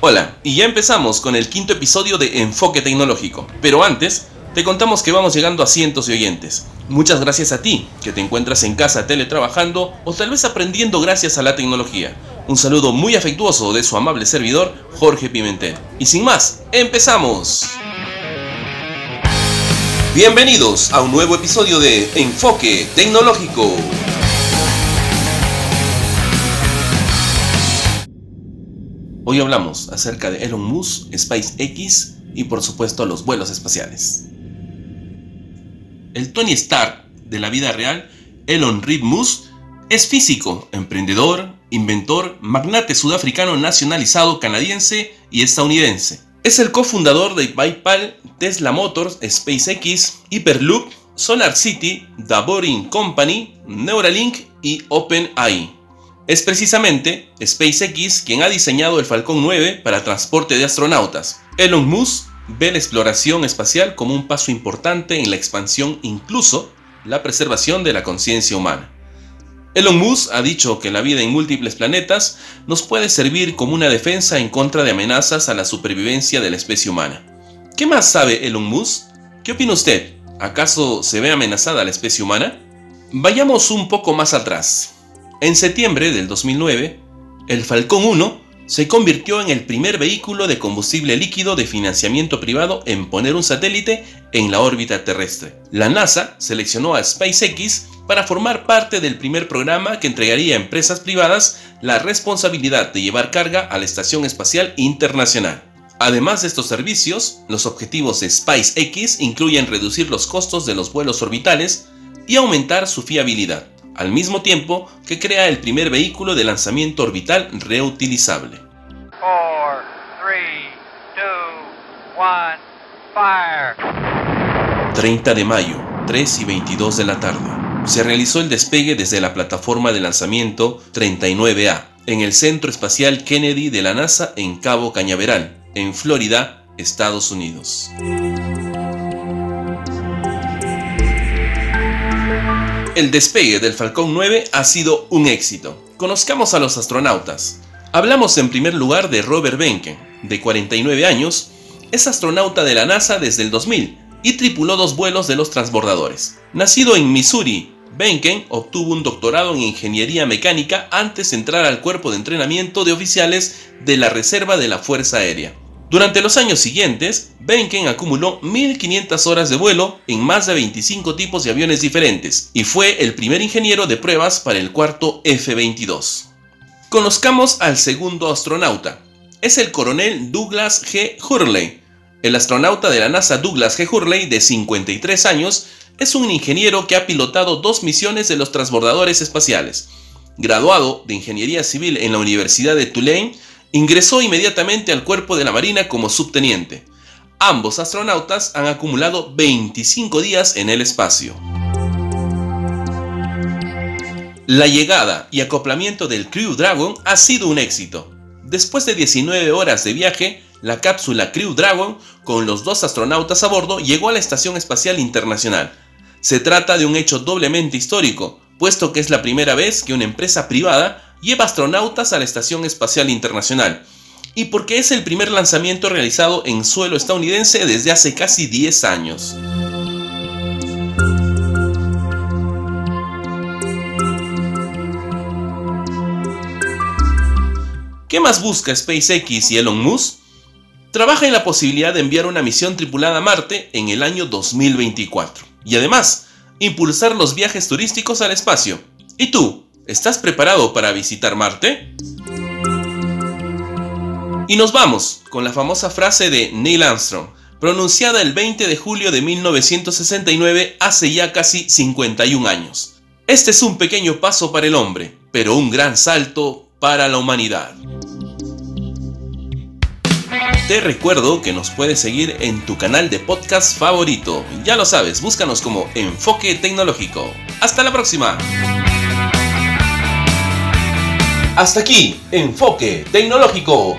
Hola, y ya empezamos con el quinto episodio de Enfoque Tecnológico. Pero antes, te contamos que vamos llegando a cientos de oyentes. Muchas gracias a ti, que te encuentras en casa teletrabajando o tal vez aprendiendo gracias a la tecnología. Un saludo muy afectuoso de su amable servidor, Jorge Pimentel. Y sin más, empezamos. Bienvenidos a un nuevo episodio de Enfoque Tecnológico. Hoy hablamos acerca de Elon Musk, SpaceX y por supuesto los vuelos espaciales. El Tony Stark de la vida real, Elon Reed Musk, es físico, emprendedor, inventor, magnate sudafricano nacionalizado canadiense y estadounidense. Es el cofundador de PayPal, Tesla Motors, SpaceX, Hyperloop, Solar City, The Boring Company, Neuralink y OpenAI. Es precisamente SpaceX quien ha diseñado el Falcon 9 para transporte de astronautas. Elon Musk ve la exploración espacial como un paso importante en la expansión, incluso la preservación de la conciencia humana. Elon Musk ha dicho que la vida en múltiples planetas nos puede servir como una defensa en contra de amenazas a la supervivencia de la especie humana. ¿Qué más sabe Elon Musk? ¿Qué opina usted? ¿Acaso se ve amenazada la especie humana? Vayamos un poco más atrás. En septiembre del 2009, el Falcon 1 se convirtió en el primer vehículo de combustible líquido de financiamiento privado en poner un satélite en la órbita terrestre. La NASA seleccionó a SpaceX para formar parte del primer programa que entregaría a empresas privadas la responsabilidad de llevar carga a la Estación Espacial Internacional. Además de estos servicios, los objetivos de SpaceX incluyen reducir los costos de los vuelos orbitales y aumentar su fiabilidad al mismo tiempo que crea el primer vehículo de lanzamiento orbital reutilizable. 30 de mayo, 3 y 22 de la tarde. Se realizó el despegue desde la plataforma de lanzamiento 39A en el Centro Espacial Kennedy de la NASA en Cabo Cañaveral, en Florida, Estados Unidos. El despegue del Falcón 9 ha sido un éxito. Conozcamos a los astronautas. Hablamos en primer lugar de Robert Benken, de 49 años, es astronauta de la NASA desde el 2000 y tripuló dos vuelos de los transbordadores. Nacido en Missouri, Benken obtuvo un doctorado en ingeniería mecánica antes de entrar al cuerpo de entrenamiento de oficiales de la Reserva de la Fuerza Aérea. Durante los años siguientes, Benken acumuló 1.500 horas de vuelo en más de 25 tipos de aviones diferentes y fue el primer ingeniero de pruebas para el cuarto F-22. Conozcamos al segundo astronauta. Es el coronel Douglas G. Hurley. El astronauta de la NASA Douglas G. Hurley, de 53 años, es un ingeniero que ha pilotado dos misiones de los transbordadores espaciales. Graduado de Ingeniería Civil en la Universidad de Tulane, Ingresó inmediatamente al cuerpo de la Marina como subteniente. Ambos astronautas han acumulado 25 días en el espacio. La llegada y acoplamiento del Crew Dragon ha sido un éxito. Después de 19 horas de viaje, la cápsula Crew Dragon, con los dos astronautas a bordo, llegó a la Estación Espacial Internacional. Se trata de un hecho doblemente histórico, puesto que es la primera vez que una empresa privada lleva astronautas a la Estación Espacial Internacional y porque es el primer lanzamiento realizado en suelo estadounidense desde hace casi 10 años. ¿Qué más busca SpaceX y Elon Musk? Trabaja en la posibilidad de enviar una misión tripulada a Marte en el año 2024 y además impulsar los viajes turísticos al espacio. ¿Y tú? ¿Estás preparado para visitar Marte? Y nos vamos con la famosa frase de Neil Armstrong, pronunciada el 20 de julio de 1969 hace ya casi 51 años. Este es un pequeño paso para el hombre, pero un gran salto para la humanidad. Te recuerdo que nos puedes seguir en tu canal de podcast favorito. Ya lo sabes, búscanos como Enfoque Tecnológico. Hasta la próxima. Hasta aquí, Enfoque Tecnológico.